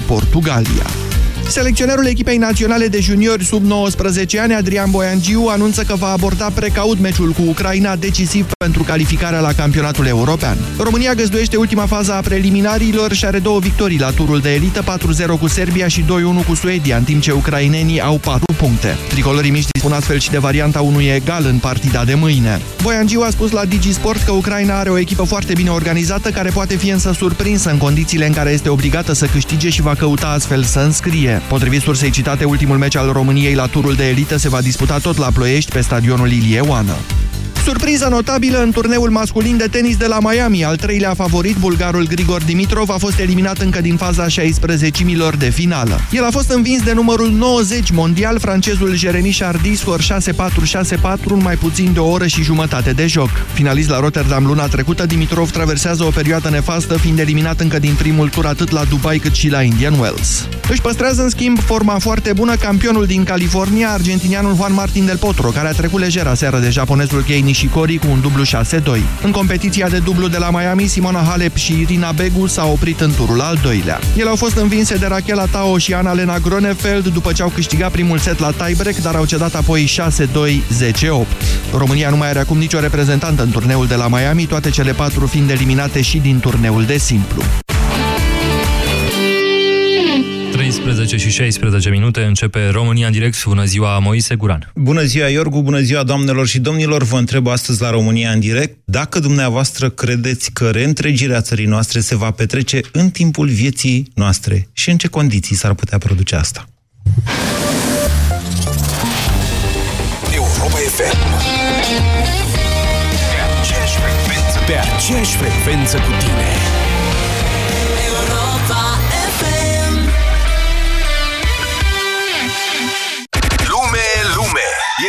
Portugalia. Selecționerul echipei naționale de juniori sub 19 ani, Adrian Boiangiu, anunță că va aborda precaut meciul cu Ucraina, decisiv pentru calificarea la campionatul european. România găzduiește ultima fază a preliminariilor și are două victorii la turul de elită, 4-0 cu Serbia și 2-1 cu Suedia, în timp ce ucrainenii au 4 puncte. Tricolorii miști dispun astfel și de varianta unui egal în partida de mâine. Boiangiu a spus la Digisport că Ucraina are o echipă foarte bine organizată, care poate fi însă surprinsă în condițiile în care este obligată să câștige și va căuta astfel să înscrie. Potrivit sursei citate, ultimul meci al României la turul de elită se va disputa tot la Ploiești, pe stadionul Ilie Oană. Surpriză notabilă în turneul masculin de tenis de la Miami. Al treilea favorit, bulgarul Grigor Dimitrov, a fost eliminat încă din faza 16-milor de finală. El a fost învins de numărul 90 mondial, francezul Jeremy Chardy, scor 6-4-6-4 în mai puțin de o oră și jumătate de joc. Finalist la Rotterdam luna trecută, Dimitrov traversează o perioadă nefastă, fiind eliminat încă din primul tur atât la Dubai cât și la Indian Wells. Își păstrează în schimb forma foarte bună campionul din California, argentinianul Juan Martin del Potro, care a trecut lejer aseară de japonezul Kei Nishikori cu un dublu 6-2. În competiția de dublu de la Miami, Simona Halep și Irina Begu s-au oprit în turul al doilea. Ele au fost învinse de Rachela Tao și Ana-Lena Gronefeld după ce au câștigat primul set la tiebreak, dar au cedat apoi 6-2-10-8. România nu mai are acum nicio reprezentantă în turneul de la Miami, toate cele patru fiind eliminate și din turneul de simplu. 13 și 16 minute începe România în direct. Bună ziua, Moise Guran. Bună ziua, Iorgu, bună ziua, doamnelor și domnilor. Vă întreb astăzi la România în direct dacă dumneavoastră credeți că reîntregirea țării noastre se va petrece în timpul vieții noastre și în ce condiții s-ar putea produce asta. Europa FM Pe aceeași frecvență Pe aceeași frecvență cu tine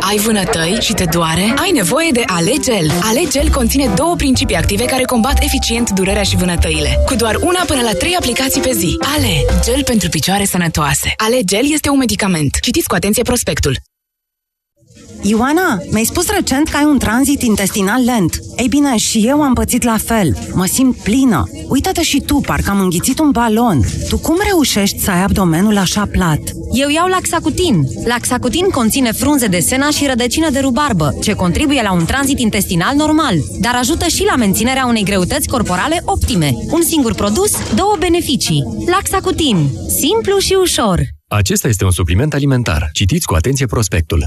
Ai vânătăi și te doare? Ai nevoie de Alegel. Alegel conține două principii active care combat eficient durerea și vânătăile. Cu doar una până la trei aplicații pe zi. Ale, gel pentru picioare sănătoase. Alegel este un medicament. Citiți cu atenție prospectul. Ioana, mi-ai spus recent că ai un tranzit intestinal lent. Ei bine, și eu am pățit la fel. Mă simt plină. Uită-te și tu, parcă am înghițit un balon. Tu cum reușești să ai abdomenul așa plat? Eu iau Laxacutin. Laxacutin conține frunze de sena și rădăcină de rubarbă, ce contribuie la un tranzit intestinal normal, dar ajută și la menținerea unei greutăți corporale optime. Un singur produs, două beneficii. Laxacutin. Simplu și ușor. Acesta este un supliment alimentar. Citiți cu atenție prospectul.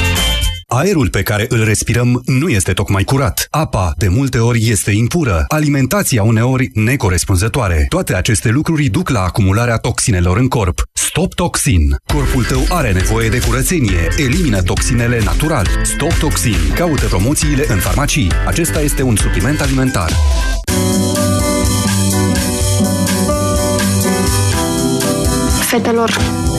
Aerul pe care îl respirăm nu este tocmai curat. Apa, de multe ori, este impură. Alimentația uneori necorespunzătoare. Toate aceste lucruri duc la acumularea toxinelor în corp. Stop Toxin. Corpul tău are nevoie de curățenie. Elimină toxinele natural. Stop Toxin. Caută promoțiile în farmacii. Acesta este un supliment alimentar. Fetelor,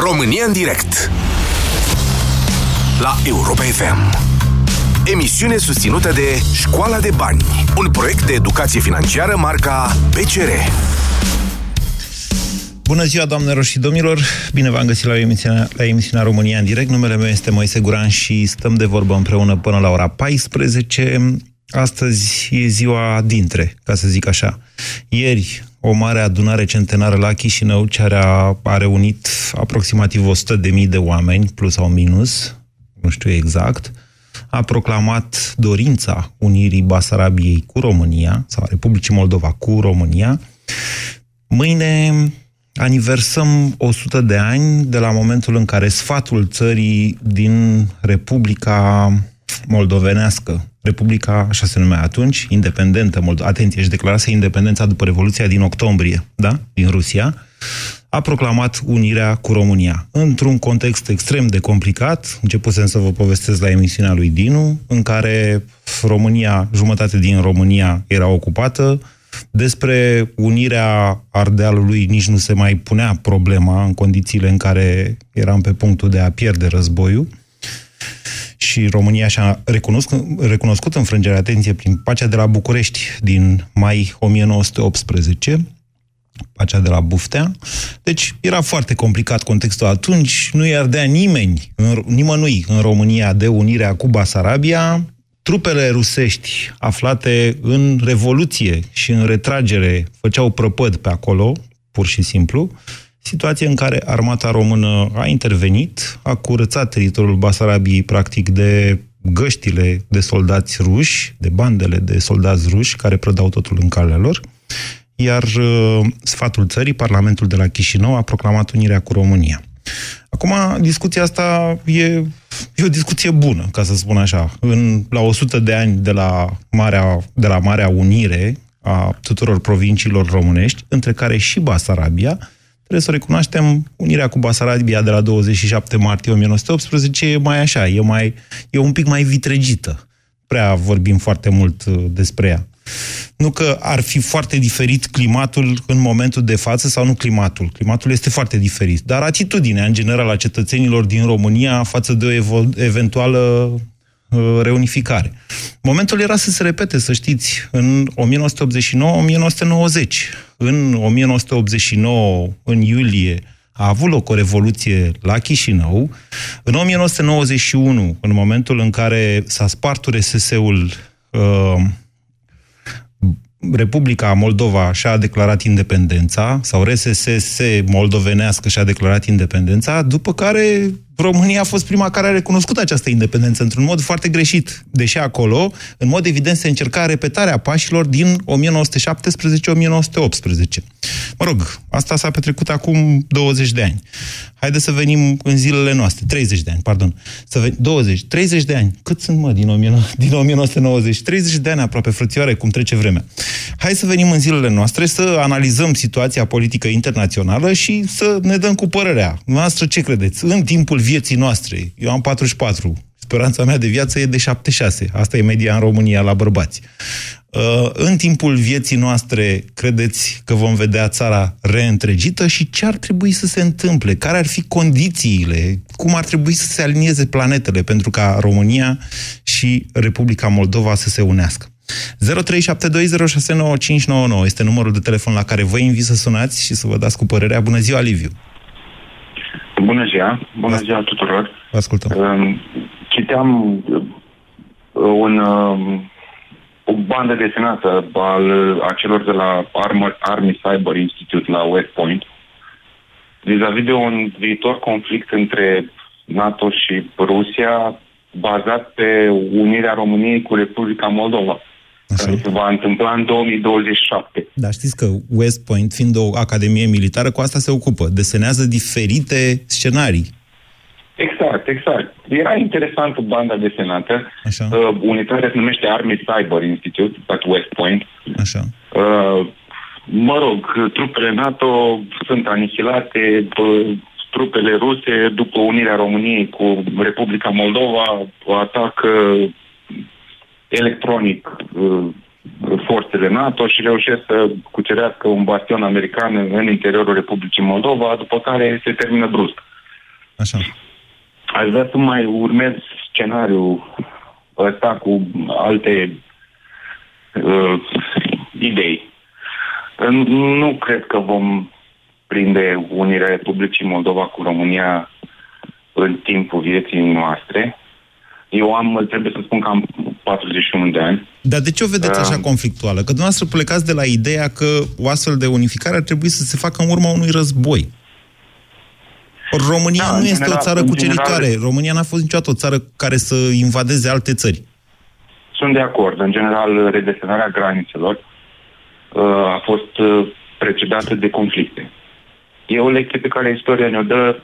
România în direct La Europa FM Emisiune susținută de Școala de Bani, un proiect de educație financiară marca PCR. Bună ziua, doamnelor și domnilor! Bine v-am găsit la emisiunea, la emisiunea România în direct. Numele meu este Moise Guran și stăm de vorbă împreună până la ora 14. Astăzi e ziua dintre, ca să zic așa. Ieri, o mare adunare centenară la Chișinău, ce a, a reunit aproximativ 100.000 de oameni, plus sau minus, nu știu exact, a proclamat dorința unirii Basarabiei cu România, sau Republicii Moldova cu România. Mâine aniversăm 100 de ani de la momentul în care sfatul țării din Republica moldovenească, Republica, așa se numea atunci, independentă, Mold- atenție, își declarase independența după Revoluția din octombrie, da, din Rusia, a proclamat unirea cu România. Într-un context extrem de complicat, începusem să vă povestesc la emisiunea lui Dinu, în care România, jumătate din România era ocupată, despre unirea Ardealului nici nu se mai punea problema în condițiile în care eram pe punctul de a pierde războiul și România și-a recunoscut, recunoscut înfrângerea, atenție, prin pacea de la București din mai 1918, pacea de la Buftea. Deci era foarte complicat contextul atunci, nu i-ardea nimeni, nimănui în România de unirea cu Basarabia. Trupele rusești aflate în revoluție și în retragere făceau prăpăd pe acolo, pur și simplu, situație în care armata română a intervenit, a curățat teritoriul Basarabiei practic de găștile de soldați ruși, de bandele de soldați ruși care prădau totul în calea lor, iar uh, sfatul țării, Parlamentul de la Chișinău, a proclamat unirea cu România. Acum, discuția asta e, e o discuție bună, ca să spun așa. În, la 100 de ani de la, Marea, de la Marea Unire a tuturor provinciilor românești, între care și Basarabia, trebuie să recunoaștem, unirea cu Basarabia de la 27 martie 1918 e mai așa, e, mai, e un pic mai vitregită. Prea vorbim foarte mult uh, despre ea. Nu că ar fi foarte diferit climatul în momentul de față sau nu climatul. Climatul este foarte diferit. Dar atitudinea, în general, a cetățenilor din România față de o eventuală uh, reunificare. Momentul era să se repete, să știți, în 1989-1990. În 1989, în iulie, a avut loc o revoluție la Chișinău. În 1991, în momentul în care s-a spart RSS-ul uh, Republica Moldova și-a declarat independența, sau RSS moldovenească și-a declarat independența, după care România a fost prima care a recunoscut această independență într-un mod foarte greșit, deși acolo, în mod evident, se încerca repetarea pașilor din 1917-1918. Mă rog, asta s-a petrecut acum 20 de ani. Haideți să venim în zilele noastre, 30 de ani, pardon. Să ven- 20, 30 de ani. Cât sunt, mă, din, 19, din 1990? 30 de ani aproape, frățioare, cum trece vremea. Hai să venim în zilele noastre, să analizăm situația politică internațională și să ne dăm cu părerea. Noastră ce credeți? În timpul vieții noastre, eu am 44, speranța mea de viață e de 76. Asta e media în România la bărbați. Uh, în timpul vieții noastre, credeți că vom vedea țara reîntregită și ce ar trebui să se întâmple? Care ar fi condițiile? Cum ar trebui să se alinieze planetele pentru ca România și Republica Moldova să se unească? 0372069599 este numărul de telefon la care vă invit să sunați și să vă dați cu părerea. Bună ziua, Liviu! Bună ziua! Bună ziua tuturor! Vă ascultăm. Citeam un, o bandă desenată al acelor de la Armor, Army Cyber Institute la West Point vis-a-vis de un viitor conflict între NATO și Rusia bazat pe unirea României cu Republica Moldova. Așa. Care se va întâmpla în 2027. Dar știți că West Point, fiind o academie militară, cu asta se ocupă. Desenează diferite scenarii. Exact, exact. Era interesantă banda desenată. Așa. Uh, unitatea se numește Army Cyber Institute, at West Point. Așa. Uh, mă rog, trupele NATO sunt anihilate, uh, trupele ruse, după unirea României cu Republica Moldova, atacă electronic uh, forțele NATO și reușesc să cucerească un bastion american în interiorul Republicii Moldova, după care se termină brusc. Așa. Aș vrea să mai urmez scenariul ăsta cu alte uh, idei. Nu cred că vom prinde unirea Republicii Moldova cu România în timpul vieții noastre. Eu am, trebuie să spun că am 41 de ani. Dar de ce o vedeți așa conflictuală? Că dumneavoastră plecați de la ideea că o astfel de unificare ar trebui să se facă în urma unui război. România Da, nu în este general- o țară în cuceritoare. general- România n-a fost niciodată o țară care să invadeze alte țări. Sunt de acord. În general, redesenarea granițelor uh, a fost uh, precedată de conflicte. E o lecție pe care istoria ne-o dă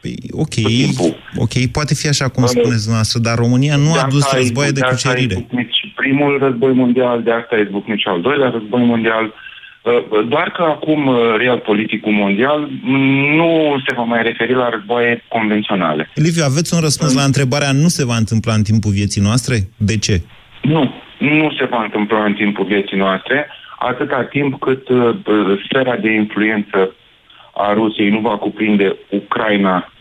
Păi, ok, ok, poate fi așa cum spuneți dumneavoastră, dar România nu De a dus asta a războaie de izbucnit- asta a cucerire. izbucnit și primul război mondial, de asta a izbucnit și al doilea război mondial. Uh, Doar că acum uh, real politicul mondial mm, nu se va mai referi la războaie convenționale. Liviu, aveți un răspuns la întrebarea nu se va întâmpla în timpul vieții noastre? De ce? Nu, nu se va întâmpla în timpul vieții noastre, atâta timp cât uh, sfera de influență a Rusiei nu va cuprinde Ucraina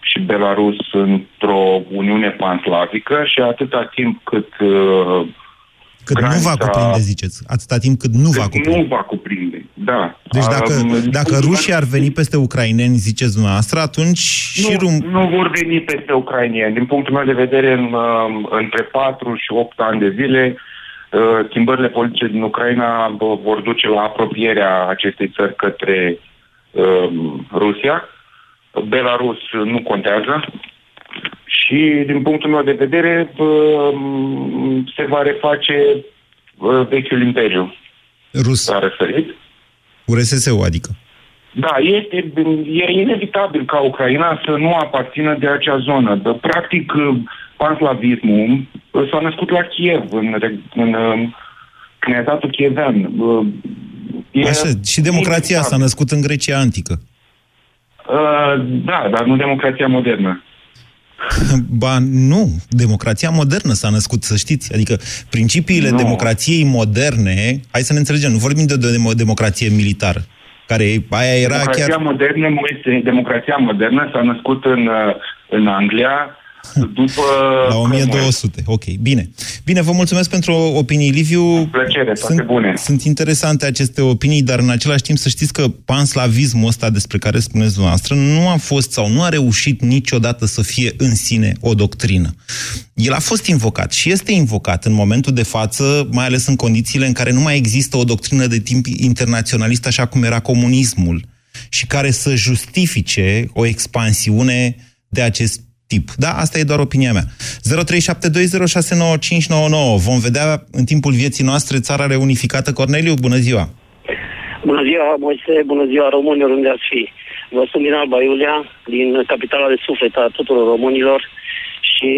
și Belarus într-o uniune panslavică și atâta timp cât uh, Cât nu va cuprinde, ziceți. Atâta timp cât nu va cuprinde. nu va cuprinde, da. Deci dacă, Um, dacă rușii ar veni peste ucraineni, ziceți dumneavoastră, atunci și nu, rum... nu vor veni peste ucrainieni. Din punctul meu de vedere, în, uh, între 4 și 8 ani de zile, uh, schimbările politice din Ucraina bă, vor duce la apropierea acestei țări către uh, Rusia. Belarus nu contează. Și din punctul meu de vedere, uh, se va reface uh, vechiul imperiu. Rus. S-a răsărit. URSS-ul, adică. Da, este, e inevitabil ca Ucraina să nu aparțină de acea zonă. De, practic, panslavismul s-a născut la Kiev, în, re- în, în Knezatul Kievan. E, Așa, și democrația s-a născut în Grecia antică. Uh, da, dar nu democrația modernă. Ba nu, democrația modernă s-a născut, să știți. Adică principiile Nu. democrației moderne, hai să ne înțelegem, nu vorbim de o demo- democrație militară, care aia era democrația chiar... modernă, Moise, democrația modernă s-a născut în, uh, în Anglia după... La 1200, ok, bine. Bine, vă mulțumesc pentru opinii, Liviu. Plăcere, sunt, toate bune. Sunt interesante aceste opinii, dar în același timp să știți că panslavismul ăsta despre care spuneți dumneavoastră nu a fost sau nu a reușit niciodată să fie în sine o doctrină. El a fost invocat și este invocat în momentul de față, mai ales în condițiile în care nu mai există o doctrină de timp internaționalist așa cum era comunismul și care să justifice o expansiune de acest tip. Da, asta e doar opinia mea. 0372069599. Vom vedea în timpul vieții noastre țara reunificată. Corneliu, bună ziua! Bună ziua, Moise, bună ziua românilor, unde ați fi. Vă sunt din Alba Iulia, din capitala de suflet a tuturor românilor și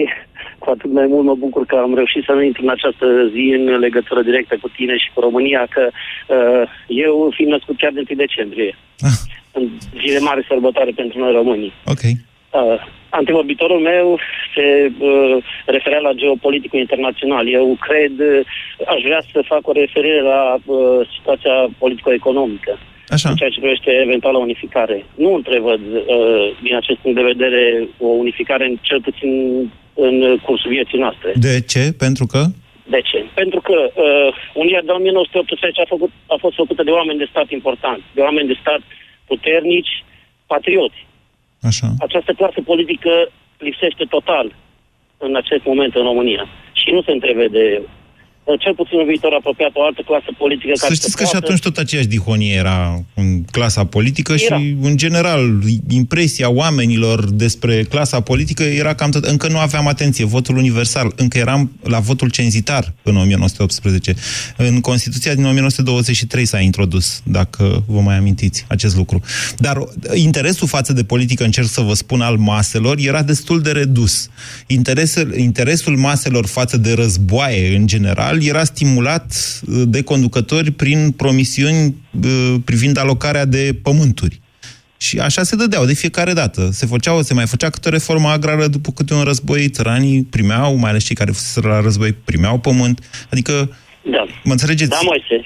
cu atât mai mult mă bucur că am reușit să nu intru în această zi în legătură directă cu tine și cu România, că uh, eu fiind născut chiar de 1 decembrie, în zi de mare sărbătoare pentru noi românii. Ok. Uh, antevorbitorul meu se uh, referea la geopoliticul internațional. Eu cred, uh, aș vrea să fac o referire la uh, situația politico-economică. Așa. În ceea ce privește eventuala unificare. Nu întrevăd, uh, din acest punct de vedere, o unificare, în, cel puțin în cursul vieții noastre. De ce? Pentru că? De ce? Pentru că uh, Unirea de 1918 a, făcut, a fost făcută de oameni de stat importanti, de oameni de stat puternici, patrioți. Așa. Această clasă politică lipsește total în acest moment în România. Și nu se întrevede, uh, cel puțin în viitor apropiat, o altă clasă politică care Să știți că și poată... atunci tot aceeași dihonie era în clasa politică Era. și, în general, impresia oamenilor despre clasa politică era cam tot... Încă nu aveam atenție, votul universal. Încă eram la votul cenzitar în 1918. În Constituția din 1923 s-a introdus, dacă vă mai amintiți acest lucru. Dar interesul față de politică, încerc să vă spun, al maselor, era destul de redus. Interesul, interesul maselor față de războaie, în general, era stimulat uh, de conducători prin promisiuni uh, privind alocarea de pământuri. Și așa se dădeau de fiecare dată. Se făceau, se mai făcea câte o reformă agrară după câte un război, țăranii primeau, mai ales cei care fuseseră la război, primeau pământ. Adică, Da. mă înțelegeți? Da, Moise.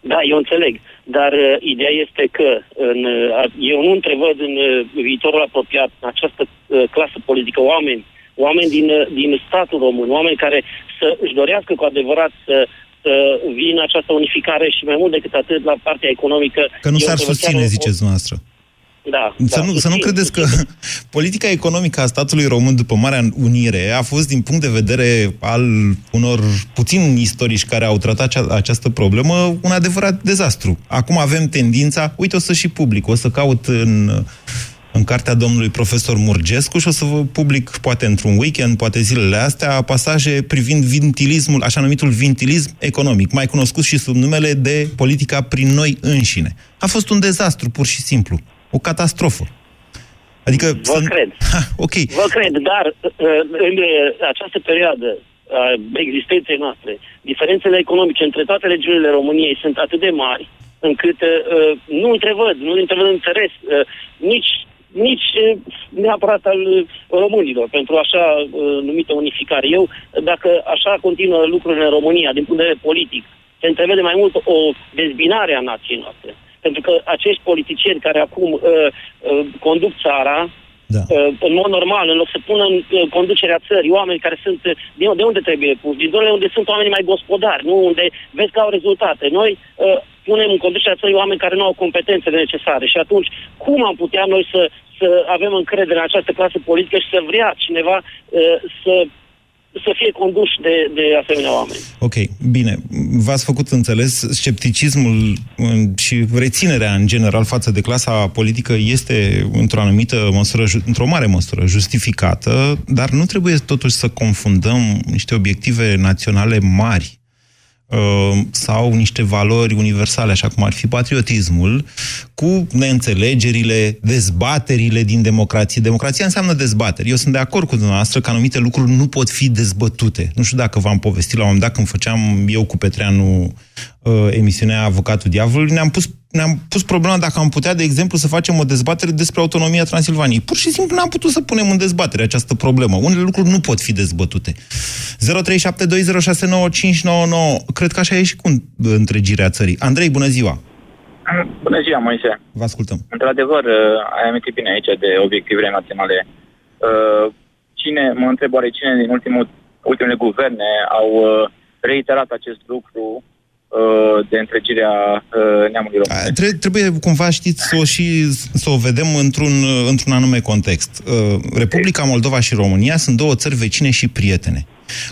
Da, eu înțeleg. Dar uh, ideea este că în, uh, eu nu întrevăd în uh, viitorul apropiat în această uh, clasă politică oameni oameni din, din statul român, oameni care să își dorească cu adevărat să, să vină această unificare și mai mult decât atât la partea economică. Că nu eu s-ar cred că susține, chiar o- ziceți dumneavoastră. Da, Să, da, nu, să nu susțin, credeți că politica economică a statului român după Marea Unire a fost, din punct de vedere al unor puțini istorici care au tratat acea, această problemă, un adevărat dezastru. Acum avem tendința, uite, o să și public, o să caut în, în cartea domnului profesor Murgescu și o să vă public, poate într-un weekend, poate zilele astea, pasaje privind vintilismul, așa numitul vintilism economic, mai cunoscut și sub numele de politica prin noi înșine. A fost un dezastru, pur și simplu. O catastrofă. Adică... Vă să... cred. Ha, ok. Vă cred, dar uh, în uh, această perioadă a existenței noastre, diferențele economice între toate regiunile României sunt atât de mari încât uh, nu întrevăd, nu întrevăd interes uh, nici nici uh, neapărat al uh, românilor pentru așa uh, numită unificare. Eu, dacă așa continuă lucrurile în România, din punct de vedere politic, se întrevede mai mult o dezbinare a nației noastre. Pentru că acești politicieni care acum uh, uh, conduc țara, da. uh, în mod normal, în loc să pună în uh, conducerea țării oameni care sunt... uh, De, de unde trebuie pus? Din zonele unde sunt oamenii mai gospodari, nu unde vezi că au rezultate. Noi uh, punem în conducerea țării oameni care nu au competențele necesare. Și atunci, cum am putea noi să, să avem încredere în această clasă politică și să vrea cineva uh, să să fie conduși de, de asemenea oameni. Ok, bine. V-ați făcut înțeles, scepticismul mm, și reținerea în general față de clasa politică este într-o anumită măsură, ju- într-o mare măsură justificată, dar nu trebuie totuși să confundăm niște obiective naționale mari uh, sau niște valori universale, așa cum ar fi patriotismul, cu neînțelegerile, dezbaterile din democrație. Democrația înseamnă dezbateri. Eu sunt de acord cu dumneavoastră că anumite lucruri nu pot fi dezbătute. Nu știu dacă v-am povestit la un moment dat când făceam eu cu Petreanu uh, emisiunea Avocatul Diavolului, ne-am pus, ne-am pus problema dacă am putea, de exemplu, să facem o dezbatere despre autonomia Transilvaniei. Pur și simplu n-am putut să punem în dezbatere această problemă. Unele lucruri nu pot fi dezbătute. 0372069599. Cred că așa e și cu întregirea țării. Andrei, bună ziua! Bună ziua, Moise. Vă ascultăm. Într-adevăr, uh, ai amintit bine aici de obiectivele naționale. Uh, Cine, mă întreb oare cine din ultimul, ultimele guverne au uh, reiterat acest lucru uh, de întregirea uh, neamului român? Tre- trebuie cumva, știți, să o, și, să o vedem într-un, într-un anume context. Uh, Republica Moldova și România sunt două țări vecine și prietene.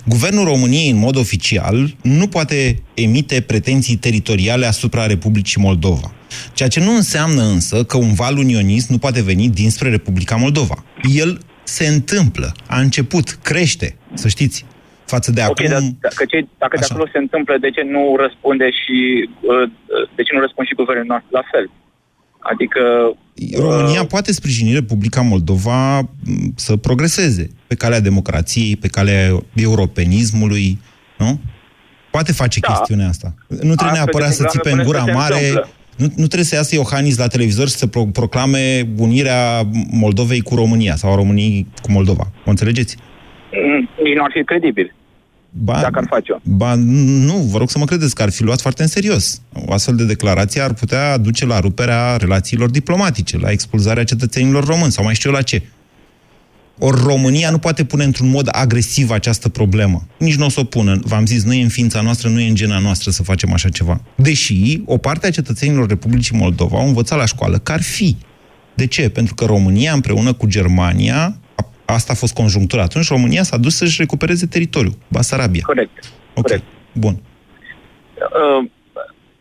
Guvernul României, în mod oficial, nu poate emite pretenții teritoriale asupra Republicii Moldova. Ceea ce nu înseamnă însă că un val unionist nu poate veni dinspre Republica Moldova. El se întâmplă, a început, crește, să știți, față de Ok, acum... dar dacă, cei, dacă de Așa. acolo se întâmplă, de ce nu răspunde și uh, de ce nu răspund și guvernul nostru la fel? Adică România poate sprijini Republica Moldova m, să progreseze pe calea democrației, pe calea europenismului, nu? Poate face da. chestiunea asta. Nu trebuie Astfel de neapărat să programe țipe în până gura să se mare. întâmplă. Nu, nu trebuie să iasă Iohannis la televizor și să pro- proclame unirea Moldovei cu România sau a României cu Moldova. O înțelegeți? mm, nici nu ar fi credibil. Ba, Dacă ar face-o. Ba, nu, vă rog să mă credeți că ar fi luat foarte în serios. O astfel de declarație ar putea duce la ruperea relațiilor diplomatice, la expulzarea cetățenilor români sau mai știu eu la ce. Ori România nu poate pune într-un mod agresiv această problemă. Nici nu o să o pună. V-am zis, nu e în ființa noastră, nu e în gena noastră să facem așa ceva. Deși o parte a cetățenilor Republicii Moldova au învățat la școală că ar fi. De ce? Pentru că România împreună cu Germania, a- asta a fost conjunctura atunci, România s-a dus să-și recupereze teritoriul, Basarabia. Corect. Ok, Corect. bun. Uh,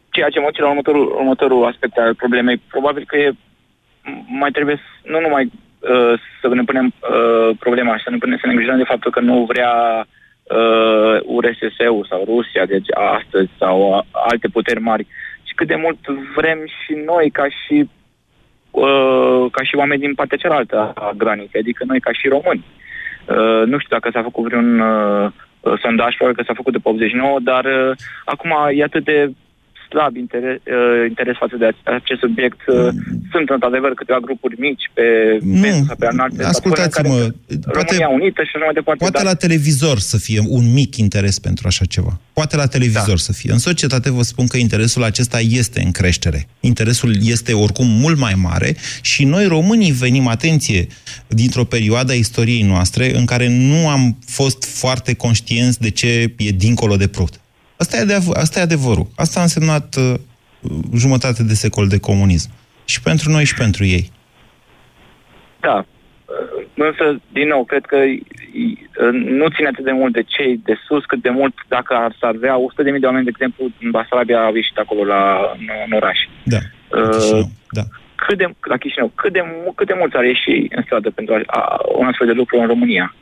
ceea ce mă duce la următorul, următorul aspect al problemei, probabil că e, m- mai trebuie s- nu numai uh, să ne punem uh, problema și să ne, punem, să ne îngrijorăm de faptul că nu vrea uh, URSS-ul sau Rusia, deci astăzi, sau a, alte puteri mari, ci cât de mult vrem și noi ca și uh, ca și oameni din partea cealaltă a graniței, adică noi ca și români. Uh, nu știu dacă s-a făcut vreun uh, uh, sondaj, probabil că s-a făcut după 89, dar uh, acum e atât de slab interes, uh, interes față de acest subiect. Uh, sunt într-adevăr câteva grupuri mici pe Nu, sau pe alte ascultați-mă, poate, România Unită și așa mai departe. poate dar- la televizor să fie un mic interes pentru așa ceva. Poate la televizor Da. să fie. În societate vă spun că interesul acesta este în creștere. Interesul este oricum mult mai mare și noi românii venim, atenție, dintr-o perioadă a istoriei noastre în care nu am fost foarte conștienți de ce e dincolo de prut. Asta e, adev- asta e adevărul. Asta a însemnat uh, jumătate de secol de comunism. Și pentru noi și pentru ei. Da. Însă, din nou, cred că i- nu ține atât de mult de cei de sus, cât de mult dacă ar să avea 100.000 de oameni, de exemplu, în Basarabia au ieșit acolo la, în, în oraș. Da. Uh, da. Cât de, la Chișinău, cât de, mu- cât de mulți ar ieși în stradă pentru a, a, un astfel de lucru în România?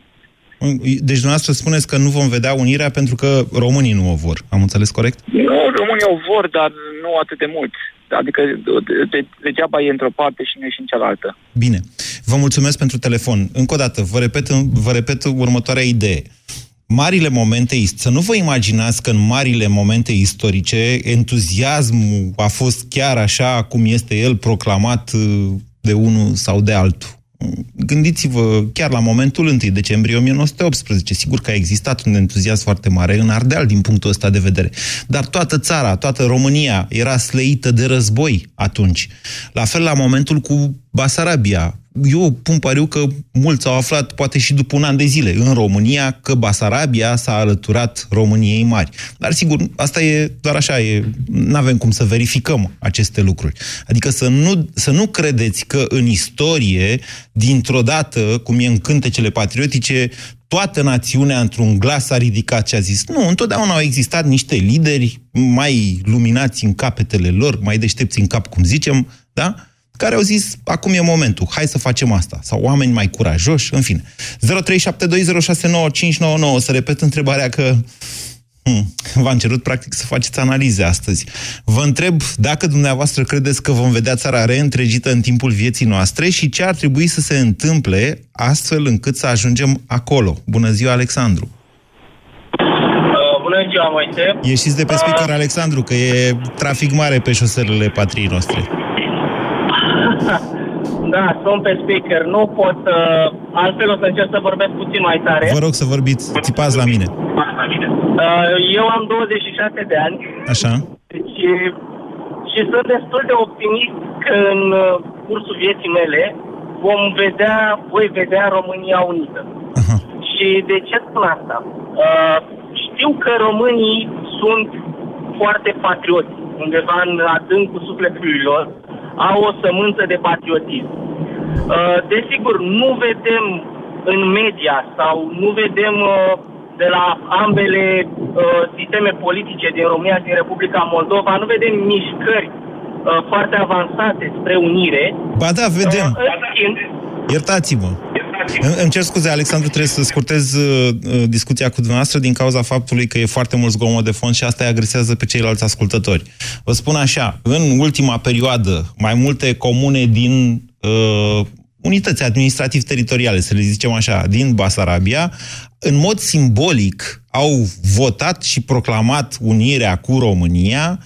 Deci dumneavoastră spuneți că nu vom vedea unirea pentru că românii nu o vor. Am înțeles corect? Nu, România o vor, dar nu atât de mult. Adică de, de, degeaba e într-o parte și nu e și în cealaltă. Bine. Vă mulțumesc pentru telefon. Încă o dată, vă repet, vă repet următoarea idee. Marile momente, ist- să nu vă imaginați că în marile momente istorice entuziasmul a fost chiar așa cum este el proclamat uh, de unul sau de altul. Gândiți-vă chiar la momentul 1 decembrie 1918. Sigur că a existat un entuziasm foarte mare în Ardeal din punctul ăsta de vedere. Dar toată țara, toată România era slăită de război atunci. La fel la momentul cu Basarabia. Eu pun pariu că mulți au aflat, poate și după un an de zile, în România, că Basarabia s-a alăturat României mari. Dar sigur, asta e doar așa, e, nu avem cum să verificăm aceste lucruri. Adică să nu, să nu credeți că în istorie, dintr-o dată, cum e în cântecele patriotice, toată națiunea într-un glas a ridicat și a zis nu, întotdeauna au existat niște lideri mai luminați în capetele lor, mai deștepți în cap, cum zicem, da? Care au zis, acum e momentul, hai să facem asta. Sau oameni mai curajoși, în fine. 0372069599, să repet întrebarea că hmm, v-am cerut practic să faceți analize astăzi. Vă întreb dacă dumneavoastră credeți că vom vedea țara reîntregită în timpul vieții noastre și ce ar trebui să se întâmple astfel încât să ajungem acolo. Bună ziua, Alexandru! Uh, bună ziua, Moise. Ieșiți de pe speaker, Alexandru, că e trafic mare pe șoselele patriei noastre. Da, sunt pe speaker. Nu pot... Uh, altfel o să încerc să vorbesc puțin mai tare. Vă rog să vorbiți, țipați la mine. Uh, eu am 26 de ani Așa? și, și sunt destul de optimist că în uh, cursul vieții mele vom vedea, voi vedea România unită. Și de ce spun asta? Uh, știu că românii sunt foarte patrioți, undeva în adâncul sufletului lor, au o sămânță de patriotism. Uh, Desigur, nu vedem în media sau nu vedem uh, de la ambele uh, sisteme politice din România și din Republica Moldova, nu vedem mișcări uh, foarte avansate spre unire. Ba da, vedem. Uh, în schimb, Iertați-mă. Îmi- Îmi cer scuze, Alexandru, trebuie să scurtez uh, uh, discuția cu dumneavoastră din cauza faptului că e foarte mult zgomot de fond și asta îi agresează pe ceilalți ascultători. Vă spun așa, în ultima perioadă, mai multe comune din uh, unități administrativ-teritoriale, să le zicem așa, din Basarabia, în mod simbolic au votat și proclamat unirea cu România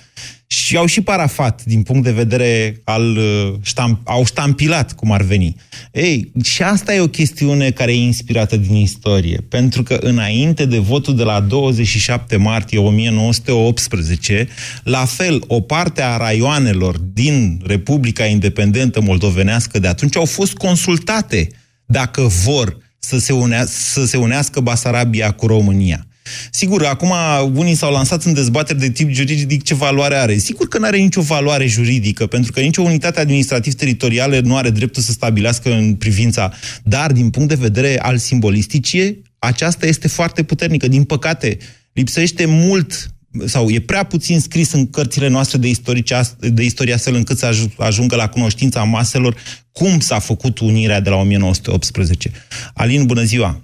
și au și parafat din punct de vedere al uh, ștamp, au ștampilat cum ar veni. Ei, și asta e o chestiune care e inspirată din istorie, pentru că înainte de votul de la 27 martie 1918, la fel, o parte a raioanelor din Republica Independentă Moldovenească de atunci au fost consultate dacă vor să se, unea, să se unească Basarabia cu România. Sigur, acum unii s-au lansat în dezbateri de tip juridic ce valoare are. Sigur că nu are nicio valoare juridică, pentru că nicio unitate administrativ-teritorială nu are dreptul să stabilească în privința. Dar, din punct de vedere al simbolisticii, aceasta este foarte puternică. Din păcate, lipsește mult sau e prea puțin scris în cărțile noastre de, istorice, de istorie astfel încât să aj- ajungă la cunoștința maselor cum s-a făcut unirea de la 1918. Alin, bună ziua!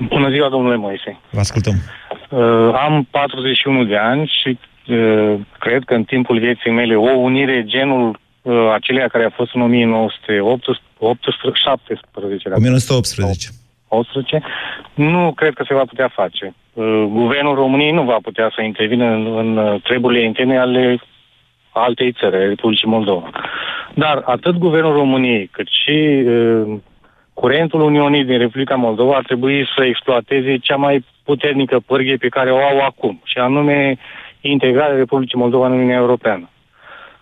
Bună ziua, domnule Moise. Vă ascultăm. Uh, am 41 de ani și uh, cred că în timpul vieții mele o unire genul uh, acelea care a fost în 1917. 1918. 18, nu cred că se va putea face. uh, guvernul României nu va putea să intervină în, în uh, treburile interne ale altei țări, ale Republicii Moldova. Dar atât guvernul României cât și uh, curentul Uniunii din Republica Moldova ar trebui să exploateze cea mai puternică pârghie pe care o au acum, și anume integrarea Republicii Moldova în Uniunea Europeană.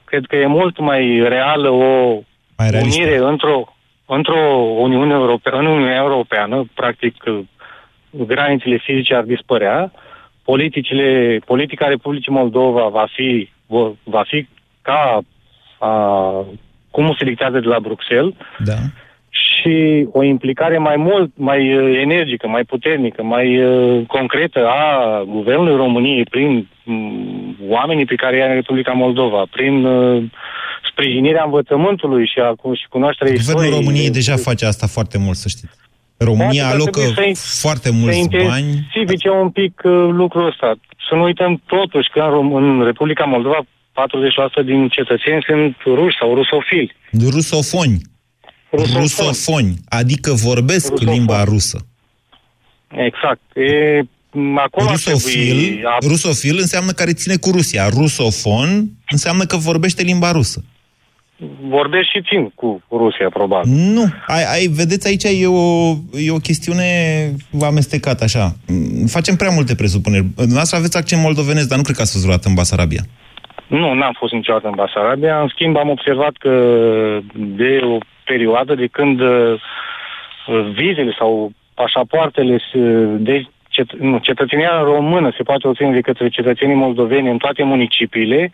Cred că e mult mai reală o mai realistă. unire într-o, într-o Uniune Europeană, în Uniunea Europeană, practic granițele fizice ar dispărea, politicile, politica Republicii Moldova va fi, va fi ca a, cum se dictează de la Bruxelles Da. Și o implicare mai mult, mai uh, energică, mai puternică, mai uh, concretă a Guvernului României prin mm, oamenii pe care i-a în Republica Moldova, prin uh, sprijinirea învățământului și, a, și cunoașterea Guvernul istoriei. României deja face asta foarte mult, să știți. România Poate că alocă trebuie să- foarte Să mulți bani. intensifice un pic uh, lucrul ăsta. Să nu uităm totuși că în, Rom- în Republica Moldova 40% din cetățeni sunt ruși sau rusofili. Rusofoni. Rusofoni. Rusofoni. Adică vorbesc Rusofoni. limba rusă. Exact. E, m, acolo ar Rusofil, trebui... a- rusofil înseamnă care ține cu Rusia. Rusofon înseamnă că vorbește limba rusă. vorbesc și țin cu Rusia, probabil. Nu. Ai, ai, vedeți, aici e o, e o chestiune amestecată așa. Mm, Facem prea multe presupuneri. Dumneavoastră aveți accent moldovenesc, dar nu cred că ați fost vreodată în Basarabia. Nu, n-am fost niciodată în Basarabia. În schimb, am observat că de o perioadă de când uh, vizele sau pașapoartele se- de cet- nu, cetățenia română se poate obține de către cetățenii moldoveni în toate municipiile,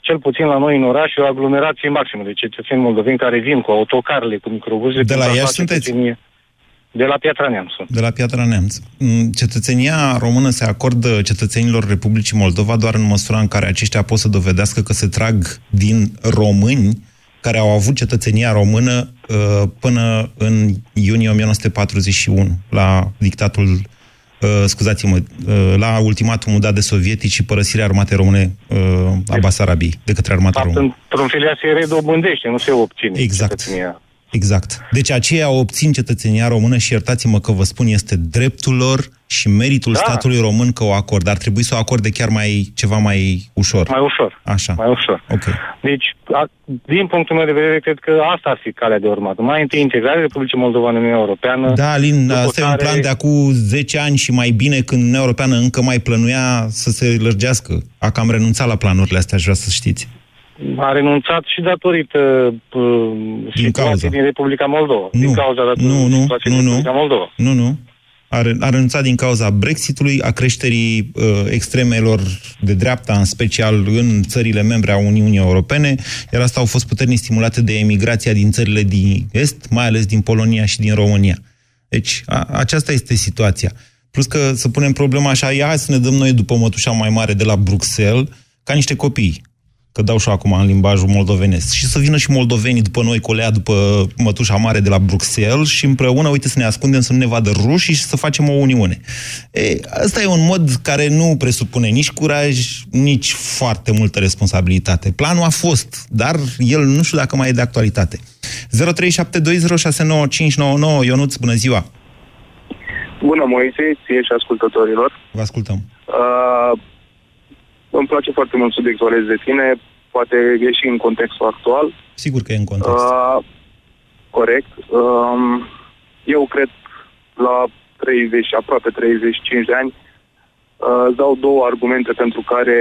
cel puțin la noi în oraș, e o aglomerație maximă de cetățeni moldoveni care vin cu autocarele, cu microbuzele. De la pentru a Iași face sunteți? cetățenie. De la Piatra Neamț sunt. De la Piatra Neamț. Mm, Cetățenia română se acordă cetățenilor Republicii Moldova doar în măsura în care aceștia pot să dovedească că se trag din români care au avut cetățenia română uh, până în iunie 1941, la dictatul, uh, scuzați-mă, uh, la ultimatumul dat de sovietici și părăsirea armatei române uh, a Basarabiei de către armata Fapt, română. într-un fel ea se redobândește, nu se obține Exact. cetățenia. Exact. Deci aceia obțin cetățenia română și iertați-mă că vă spun, este dreptul lor și meritul Da. statului român că o acordă. Ar trebui să o acorde chiar mai ceva mai ușor. Mai ușor. Așa. Mai ușor. Ok. Deci, a, din punctul meu de vedere, cred că asta ar fi calea de urmat. Mai întâi integrarea Republicii Moldova în Uniunea Europeană. Da, Alin, după asta e un care- plan de acum 10 ani și mai bine când Uniunea Europeană încă mai plănuia să se lărgească. A cam renunțat la planurile astea, aș vrea să știți. A renunțat și datorită uh, situației cauza. din Republica Moldova. Nu, Din cauza dat- nu, nu, situației nu, din nu. Republica Moldova. Nu, nu. A, re- a renunțat din cauza Brexitului, a creșterii uh, extremelor de dreapta, în special în țările membre a Uniunii Europene, iar asta au fost puternic stimulate de emigrația din țările din Est, mai ales din Polonia și din România. Deci, a, aceasta este situația. Plus că să punem problema așa, ia hai să ne dăm noi după mătușa mai mare de la Bruxelles, ca niște copii că dau și eu acum în limbajul moldovenesc, și să vină și moldovenii după noi, colea după mătușa mare de la Bruxelles și împreună, uite, să ne ascundem, să nu ne vadă rușii și să facem o uniune. E, asta e un mod care nu presupune nici curaj, nici foarte multă responsabilitate. Planul a fost, dar el nu știu dacă mai e de actualitate. 0372069599 Ionuț, bună ziua! Bună, Moise, ție și ascultătorilor. Vă ascultăm. Uh, îmi place foarte mult subiectul ales de tine, poate ieși în contextul actual. Sigur că e în context. Uh, corect. Um, eu cred la 30, aproape 35 de ani, uh, îți dau două argumente pentru care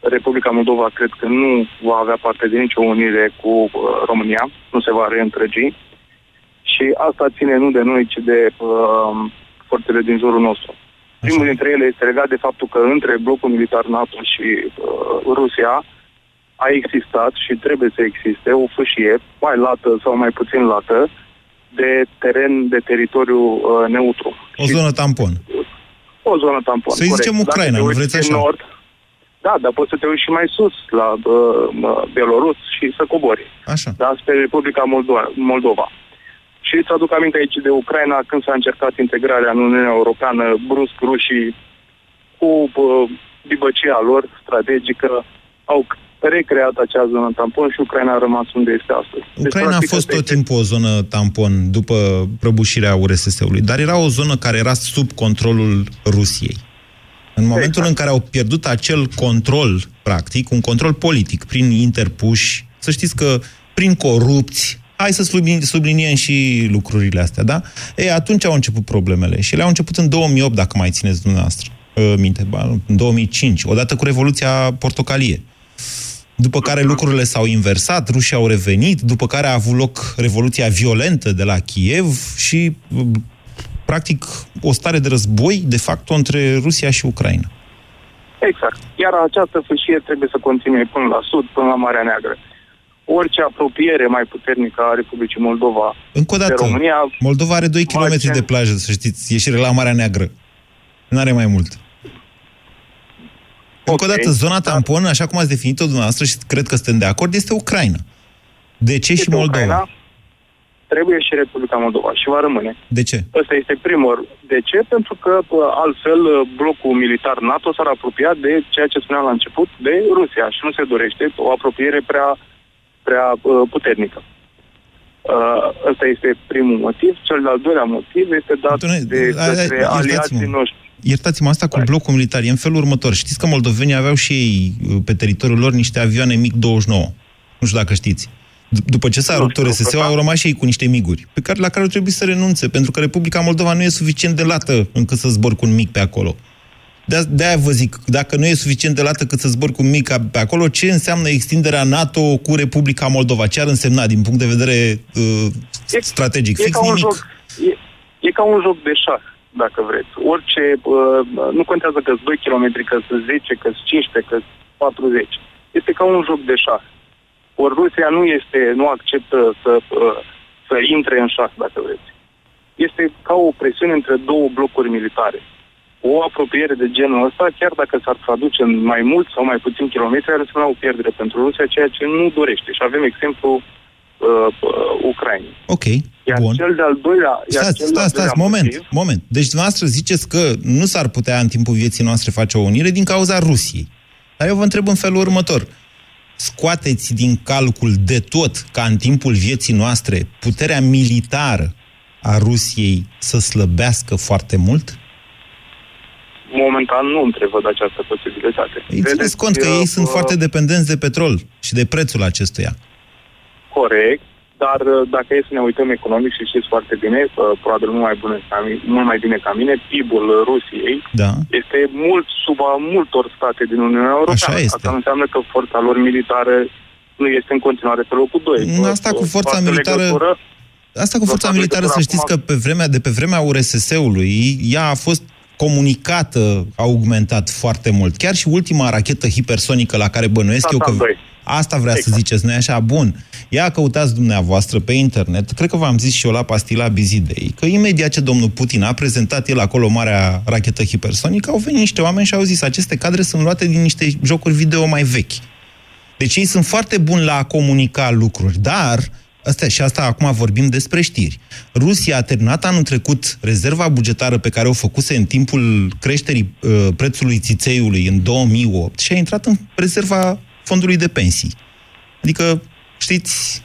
Republica Moldova cred că nu va avea parte de nicio unire cu uh, România, nu se va reîntregi. Și asta ține nu de noi, ci de uh, forțele din jurul nostru. Primul dintre ele este legat de faptul că între blocul militar NATO și uh, Rusia a existat și trebuie să existe o fâșie, mai lată sau mai puțin lată, de teren, de teritoriu uh, neutru. O zonă tampon. O zonă tampon. Să-i corect. zicem Dacă Ucraina, te nu uiți vreți în așa? Nord, da, dar poți să te uiți și mai sus, la uh, uh, Belarus și să cobori. Așa. Da, spre Republica Moldova. Moldova. Și îți aduc aminte aici de Ucraina, când s-a încercat integrarea în Uniunea Europeană, brusc rușii, cu uh, dibăcia lor strategică, au recreat acea zonă tampon și Ucraina a rămas unde este astăzi. Deci, Ucraina a practic, fost asta tot este- timpul o zonă tampon după prăbușirea URSS-ului, dar era o zonă care era sub controlul Rusiei. În momentul în care au pierdut acel control, practic, un control politic, prin interpuși, să știți că prin corupți, hai să subliniem, subliniem și lucrurile astea, da? Ei, atunci au început problemele și le-au început în 2008, dacă mai țineți dumneavoastră uh, minte, ba, în 2005, odată cu Revoluția Portocalie. După care lucrurile s-au inversat, rușii au revenit, după care a avut loc revoluția violentă de la Kiev și, practic, o stare de război, de fapt, între Rusia și Ucraina. Exact. Iar această fâșie trebuie să continue până la sud, până la Marea Neagră. Orice apropiere mai puternică a Republicii Moldova Încă o dată, de România Moldova are 2 km de plajă, să știți, ieșire la Marea Neagră. Nu are mai mult. Încă o dată, zona tampon, așa cum ați definit-o dumneavoastră și cred că suntem de acord, este Ucraina. De ce și Moldova? Ucraina, trebuie și Republica Moldova și va rămâne. De ce? Ăsta este primul. De ce? Pentru că pă, altfel blocul militar NATO s-ar apropia de ceea ce spuneam la început, de Rusia și nu se dorește o apropiere prea, prea uh, puternică. Uh, ăsta este primul motiv. Cel de-al doilea motiv este dat Doamne, de hai, hai, către iertați-mă. aliații noștri. Iertați-mă, asta cu blocul militar e în felul următor. Știți că moldovenii aveau și ei uh, pe teritoriul lor niște avioane MiG-29. Nu știu dacă știți. D- După ce s-a rupt RSS-ul, au rămas și ei cu niște miguri, pe care, la care au trebuit să renunțe, pentru că Republica Moldova nu e suficient de lată încât să zbor cu un mic pe acolo. De- De-aia vă zic, dacă nu e suficient de lată cât să zbor cu un mic pe acolo, ce înseamnă extinderea NATO cu Republica Moldova? Ce ar însemna din punct de vedere uh, strategic? E Fix ca, un nimic. joc, e, e ca un joc de șah, dacă vreți. Orice, uh, nu contează că 2 km, că 10, că 15, că 40. Este ca un joc de șah. Ori Rusia nu este, nu acceptă să, uh, să intre în șah, dacă vreți. Este ca o presiune între două blocuri militare. O apropiere de genul ăsta, chiar dacă s-ar traduce în mai mult sau mai puțin kilometri, ar însemna o pierdere pentru Rusia, ceea ce nu dorește. Și avem exemplu uh, uh, Ucrainei. Ok, Iar bun. cel de-al doilea... Iar Stați, cel de-al stați, stați, doilea moment, motiv- moment. Deci dumneavoastră ziceți că nu s-ar putea în timpul vieții noastre face o unire din cauza Rusiei. Dar eu vă întreb în felul următor. Scoateți din calcul de tot ca în timpul vieții noastre puterea militară a Rusiei să slăbească foarte mult? Momentan nu întrevăd această posibilitate. Îi țineți cont că ei sunt foarte dependenți de petrol și de prețul acestuia. Corect, dar uh, dacă e să ne uităm economic și știți foarte bine, uh, probabil mult mai, bune ca mine, mult mai bine ca mine, PIB-ul Rusiei Da. este mult sub a multor state din Uniunea Europeană. Așa este. Asta nu înseamnă că forța lor militară nu este în continuare pe locul 2. Asta cu forța militară... Asta cu forța Forța militară, să legătură știți că acum- pe vremea, de pe vremea URSS-ului, ea a fost comunicată, a augmentat foarte mult. Chiar și ultima rachetă hipersonică la care bănuiesc eu că... Satan 2. Asta vrea să ziceți, nu așa? Bun. Ia căutați dumneavoastră pe internet, cred că v-am zis și eu la pastila Bizidei, că imediat ce domnul Putin a prezentat el acolo marea rachetă hipersonică, au venit niște oameni și au zis, aceste cadre sunt luate din niște jocuri video mai vechi. Deci ei sunt foarte buni la a comunica lucruri, dar Asta, și asta acum vorbim despre știri. Rusia a terminat anul trecut rezerva bugetară pe care o făcuse în timpul creșterii uh, prețului țițeiului în 2008 și a intrat în rezerva fondului de pensii. Adică, știți,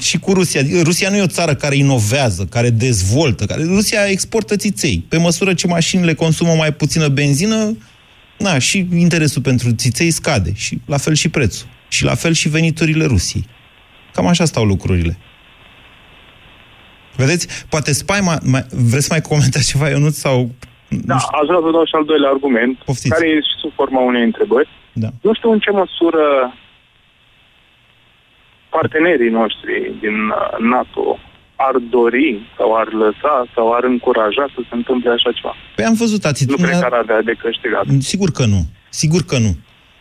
și cu Rusia. Rusia nu e o țară care inovează, care dezvoltă. Care... Rusia exportă țiței. Pe măsură ce mașinile consumă mai puțină benzină, na, și interesul pentru țiței scade. Și la fel și prețul. Și la fel și veniturile Rusiei. Cam așa stau lucrurile. Vedeți? Poate spaima... Mai, vreți să mai comentați ceva, Ionut, sau... Da, aș vrea să dau și al doilea argument, Poftiți. care e și sub forma unei întrebări. Da. Nu știu în ce măsură partenerii noștri din uh, NATO ar dori sau ar lăsa sau ar încuraja să se întâmple așa ceva. Păi am văzut Nu atitudinea... cred că ar avea de câștigat. Sigur că nu. Sigur că nu.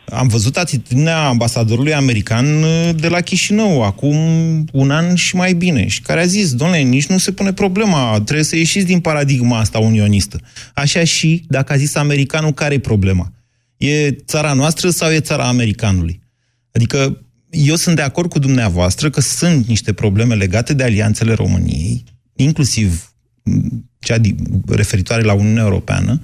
Am văzut atitudinea ambasadorului american uh, de la Chișinău acum un an și mai bine și care a zis, domnule, nici nu se pune problema, trebuie să ieșiți din paradigma asta unionistă. Așa și dacă a zis americanul, care e problema? E țara noastră sau e țara americanului? Adică eu sunt de acord cu dumneavoastră că sunt niște probleme legate de alianțele României, inclusiv m, cea di- referitoare la Uniunea Europeană,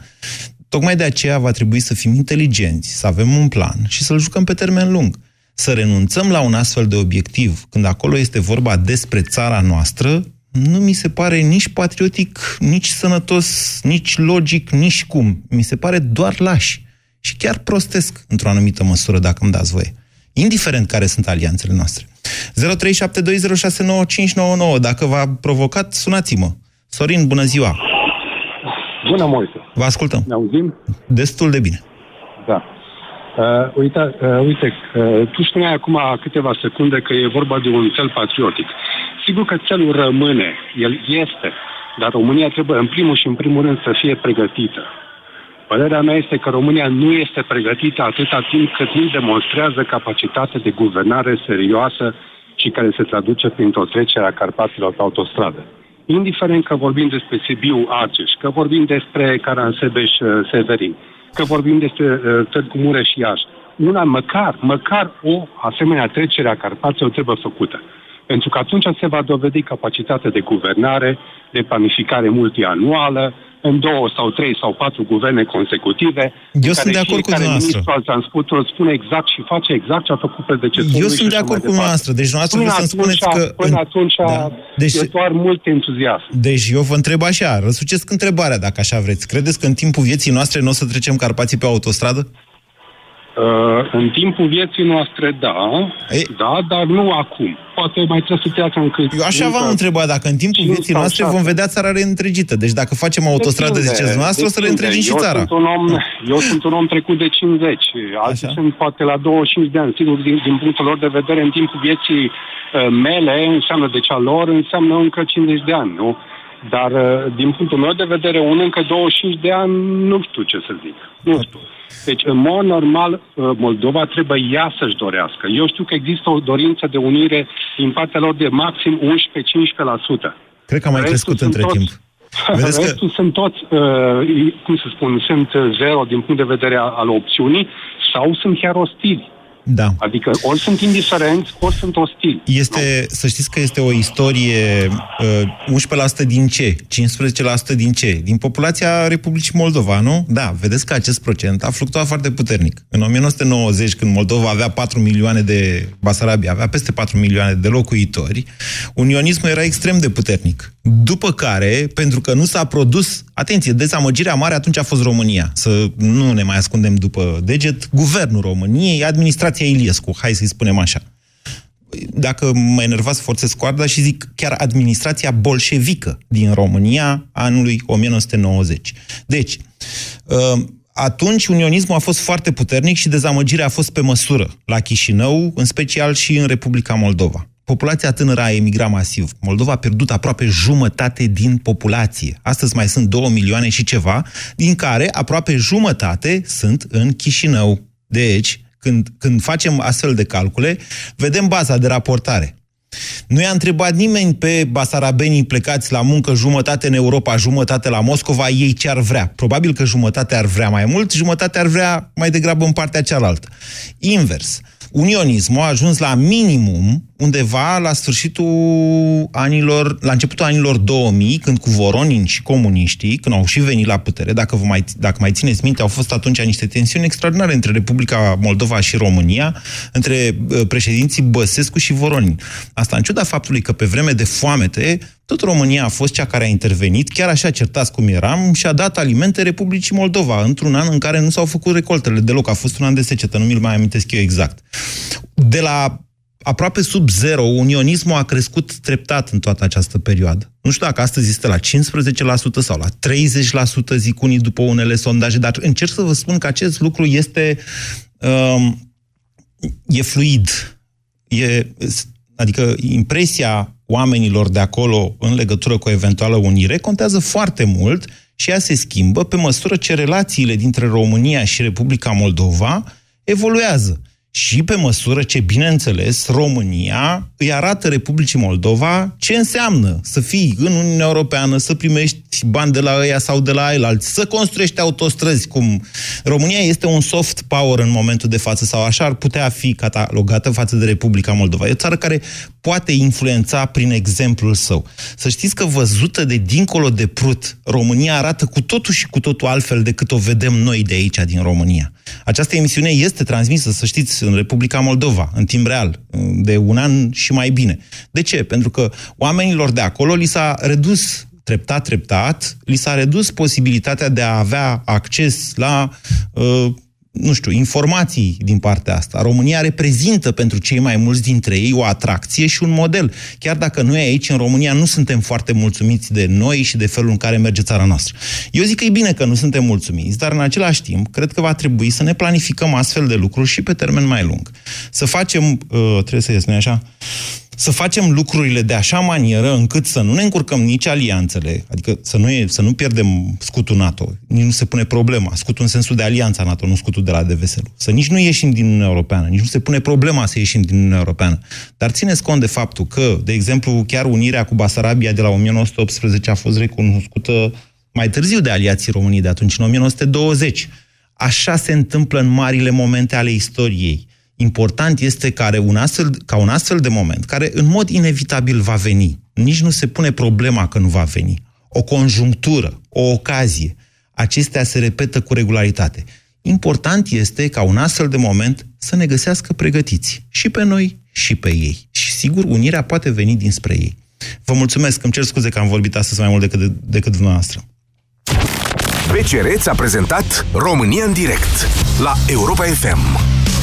Tocmai de aceea va trebui să fim inteligenți, să avem un plan și să-l jucăm pe termen lung. Să renunțăm la un astfel de obiectiv, când acolo este vorba despre țara noastră, nu mi se pare nici patriotic, nici sănătos, nici logic, nici cum. Mi se pare doar lași și chiar prostesc într-o anumită măsură, dacă îmi dați voie. Indiferent care sunt alianțele noastre. 0372069599. Dacă v-a provocat, sunați-mă. Sorin, bună ziua! Bună, Moise! Vă ascultăm. Ne auzim? Destul de bine. Da. Uh, uite, uh, uite uh, tu spuneai acum câteva secunde că e vorba de un cel patriotic. Sigur că celul rămâne, el este, dar România trebuie în primul și în primul rând să fie pregătită. Părerea mea este că România nu este pregătită atâta timp cât nu demonstrează capacitate de guvernare serioasă și care se traduce printr-o trecere a Carpaților pe autostradă. Indiferent că vorbim despre Sibiu Argeș, că vorbim despre Caransebeș Severin, că vorbim despre uh, Târgu Mureș și Iași, una măcar, măcar o asemenea trecere a Carpaților trebuie făcută. Pentru că atunci se va dovedi capacitatea de guvernare, de planificare multianuală, în două sau trei sau patru guverne consecutive. Eu sunt de acord cu dumneavoastră. ministru al transportului spune exact și face exact ce a făcut predecesorul. Eu sunt de acord cu dumneavoastră. Deci dumneavoastră până vreți să spuneți că... Până atunci da. deci, e doar mult entuziasm. Deci eu vă întreb așa, răsucesc întrebarea dacă așa vreți. Credeți că în timpul vieții noastre nu o să trecem Carpații pe autostradă? Uh, în timpul vieții noastre, da, Ei? da, dar nu acum. Poate mai trebuie să treacă încă... Eu așa v-am întrebat, dacă în timpul vieții noastre vom vedea țara reîntregită. Deci dacă facem autostradă, depinde, ziceți noastră, o să reîntregim și țara. Sunt un om, eu sunt un om trecut de 50, alții așa? sunt poate la 25 de ani. Sigur, din, din punctul lor de vedere, în timpul vieții uh, mele, înseamnă de cea lor, înseamnă încă 50 de ani, nu? Dar, uh, din punctul meu de vedere, un încă 25 de ani, nu știu ce să zic. Nu știu. Deci, în mod normal, uh, Moldova trebuie ea să-și dorească. Eu știu că există o dorință de unire din partea lor de maxim 11-15%. Cred că a mai crescut între toți, timp. Vedeți Restul că... sunt toți, uh, cum să spun, sunt zero din punct de vedere al opțiunii sau sunt chiar ostili. Da. Adică ori sunt indiferenți, ori sunt ostili. Este, să știți că este o istorie uh, 11% din ce? 15% din ce? Din populația Republicii Moldova, nu? Da, vedeți că acest procent a fluctuat foarte puternic. În 1990, când Moldova avea 4 milioane de Basarabia, avea peste 4 milioane de locuitori, unionismul era extrem de puternic. După care, pentru că nu s-a produs, atenție, dezamăgirea mare atunci a fost România. Să nu ne mai ascundem după deget, guvernul României, administrația Iliescu, hai să-i spunem așa. Dacă mă enervați, forțez coarda și zic chiar administrația bolșevică din România anului 1990. Deci, atunci unionismul a fost foarte puternic și dezamăgirea a fost pe măsură la Chișinău, în special și în Republica Moldova populația tânără a emigrat masiv. Moldova a pierdut aproape jumătate din populație. Astăzi mai sunt 2 milioane și ceva, din care aproape jumătate sunt în Chișinău. Deci, când, când facem astfel de calcule, vedem baza de raportare. Nu i-a întrebat nimeni pe basarabenii plecați la muncă jumătate în Europa, jumătate la Moscova, ei ce ar vrea. Probabil că jumătate ar vrea mai mult, jumătate ar vrea mai degrabă în partea cealaltă. Invers unionismul a ajuns la minimum undeva la sfârșitul anilor, la începutul anilor 2000, când cu Voronin și comuniștii, când au și venit la putere, dacă, vă mai, dacă mai țineți minte, au fost atunci niște tensiuni extraordinare între Republica Moldova și România, între uh, președinții Băsescu și Voronin. Asta în ciuda faptului că pe vreme de foamete, tot România a fost cea care a intervenit, chiar așa certați cum eram, și a dat alimente Republicii Moldova, într-un an în care nu s-au făcut recoltele deloc. A fost un an de secetă, nu mi-l mai amintesc eu exact. De la aproape sub zero, unionismul a crescut treptat în toată această perioadă. Nu știu dacă astăzi este la 15% sau la 30%, zic unii după unele sondaje, dar încerc să vă spun că acest lucru este um, e fluid. E, adică impresia oamenilor de acolo în legătură cu o eventuală unire contează foarte mult și ea se schimbă pe măsură ce relațiile dintre România și Republica Moldova evoluează. și pe măsură ce, bineînțeles, România îi arată Republicii Moldova ce înseamnă să fii în Uniunea Europeană, să primești bani de la ăia sau de la alții, să construiești autostrăzi, cum România este un soft power în momentul de față, sau așa ar putea fi catalogată față de Republica Moldova. E o țară care poate influența prin exemplul său. Să știți că văzută de dincolo de Prut, România arată cu totul și cu totul altfel decât o vedem noi de aici, din România. Această emisiune este transmisă, să știți, în Republica Moldova, în timp real, de un an și mai bine. De ce? Pentru că oamenilor de acolo li s-a redus treptat, treptat, li s-a redus posibilitatea de a avea acces la uh, nu știu, informații din partea asta. România reprezintă pentru cei mai mulți dintre ei o atracție și un model. Chiar dacă noi aici, în România, nu suntem foarte mulțumiți de noi și de felul în care merge țara noastră. Eu zic că e bine că nu suntem mulțumiți, dar în același timp, cred că va trebui să ne planificăm astfel de lucruri și pe termen mai lung. Să facem, uh, trebuie să ies, nu așa? Să facem lucrurile de așa manieră încât să nu ne încurcăm nici alianțele, adică să nu, e, să nu pierdem scutul NATO, nici nu se pune problema, scutul în sensul de alianța NATO, nu scutul de la DVSL. Să nici nu ieșim din Uniunea Europeană, nici nu se pune problema să ieșim din Uniunea Europeană. Dar țineți cont de faptul că, de exemplu, chiar unirea cu Basarabia de la 1918 a fost recunoscută mai târziu de aliații României de atunci, în 1920. Așa se întâmplă în marile momente ale istoriei. Important este care un astfel, ca un astfel de moment, care în mod inevitabil va veni, nici nu se pune problema că nu va veni, o conjunctură, o ocazie, acestea se repetă cu regularitate. Important este ca un astfel de moment să ne găsească pregătiți, și pe noi, și pe ei. Și sigur, unirea poate veni dinspre ei. Vă mulțumesc, îmi cer scuze că am vorbit astăzi mai mult decât, decât dumneavoastră. BCR a prezentat România în direct la Europa FM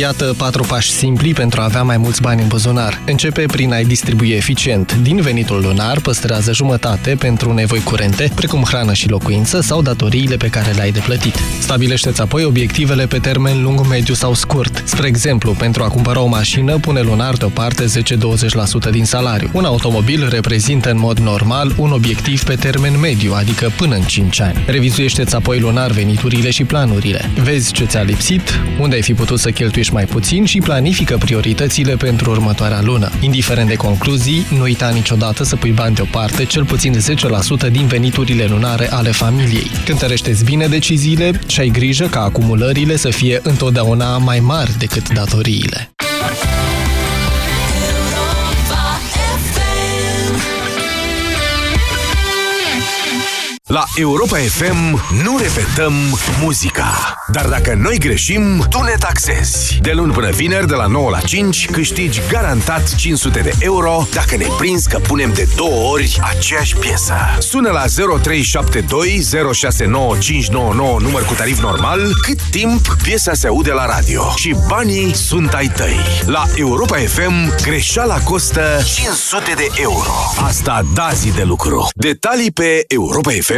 Iată patru pași simpli pentru a avea mai mulți bani în buzunar. Începe prin a-i distribui eficient. Din venitul lunar păstrează jumătate pentru nevoi curente, precum hrană și locuință sau datoriile pe care le-ai de plătit. Stabilește-ți apoi obiectivele pe termen lung, mediu sau scurt. Spre exemplu, pentru a cumpăra o mașină, pune lunar deoparte 10-20% din salariu. Un automobil reprezintă în mod normal un obiectiv pe termen mediu, adică până în 5 ani. Revizuiește-ți apoi lunar veniturile și planurile. Vezi ce ți-a lipsit, unde ai fi putut să cheltuiești mai puțin și planifică prioritățile pentru următoarea lună. Indiferent de concluzii, nu uita niciodată să pui bani deoparte cel puțin 10% din veniturile lunare ale familiei. Cântărește-ți bine deciziile și ai grijă ca acumulările să fie întotdeauna mai mari decât datoriile. La Europa FM nu repetăm muzica. Dar dacă noi greșim, tu ne taxezi. De luni până vineri, de la 9 la 5, câștigi garantat 500 de euro dacă ne prinzi că punem de două ori aceeași piesă. Sună la 0372 număr cu tarif normal, cât timp piesa se aude la radio. Și banii sunt ai tăi. La Europa FM, greșeala costă 500 de euro. Asta da zi de lucru. Detalii pe Europa FM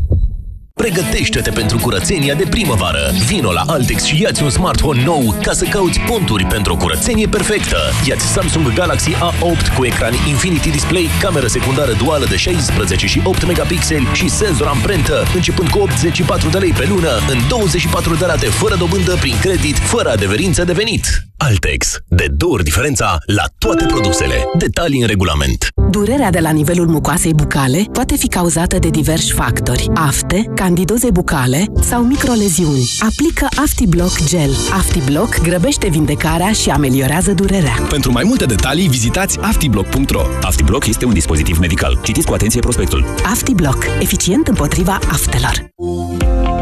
Pregătește-te pentru curățenia de primăvară. Vino la Altex și iați un smartphone nou ca să cauți ponturi pentru o curățenie perfectă. Iați Samsung Galaxy A8 cu ecran Infinity Display, cameră secundară duală de 16 și 8 megapixeli și senzor amprentă, începând cu 84 de lei pe lună, în 24 de rate fără dobândă prin credit, fără adeverință de venit. Altex. De două ori diferența la toate produsele. Detalii în regulament. Durerea de la nivelul mucoasei bucale poate fi cauzată de diversi factori. Afte, candidoze bucale sau microleziuni. Aplică AftiBlock Gel. AftiBlock grăbește vindecarea și ameliorează durerea. Pentru mai multe detalii, vizitați aftiblock.ro. AftiBlock este un dispozitiv medical. Citiți cu atenție prospectul. AftiBlock. Eficient împotriva aftelor.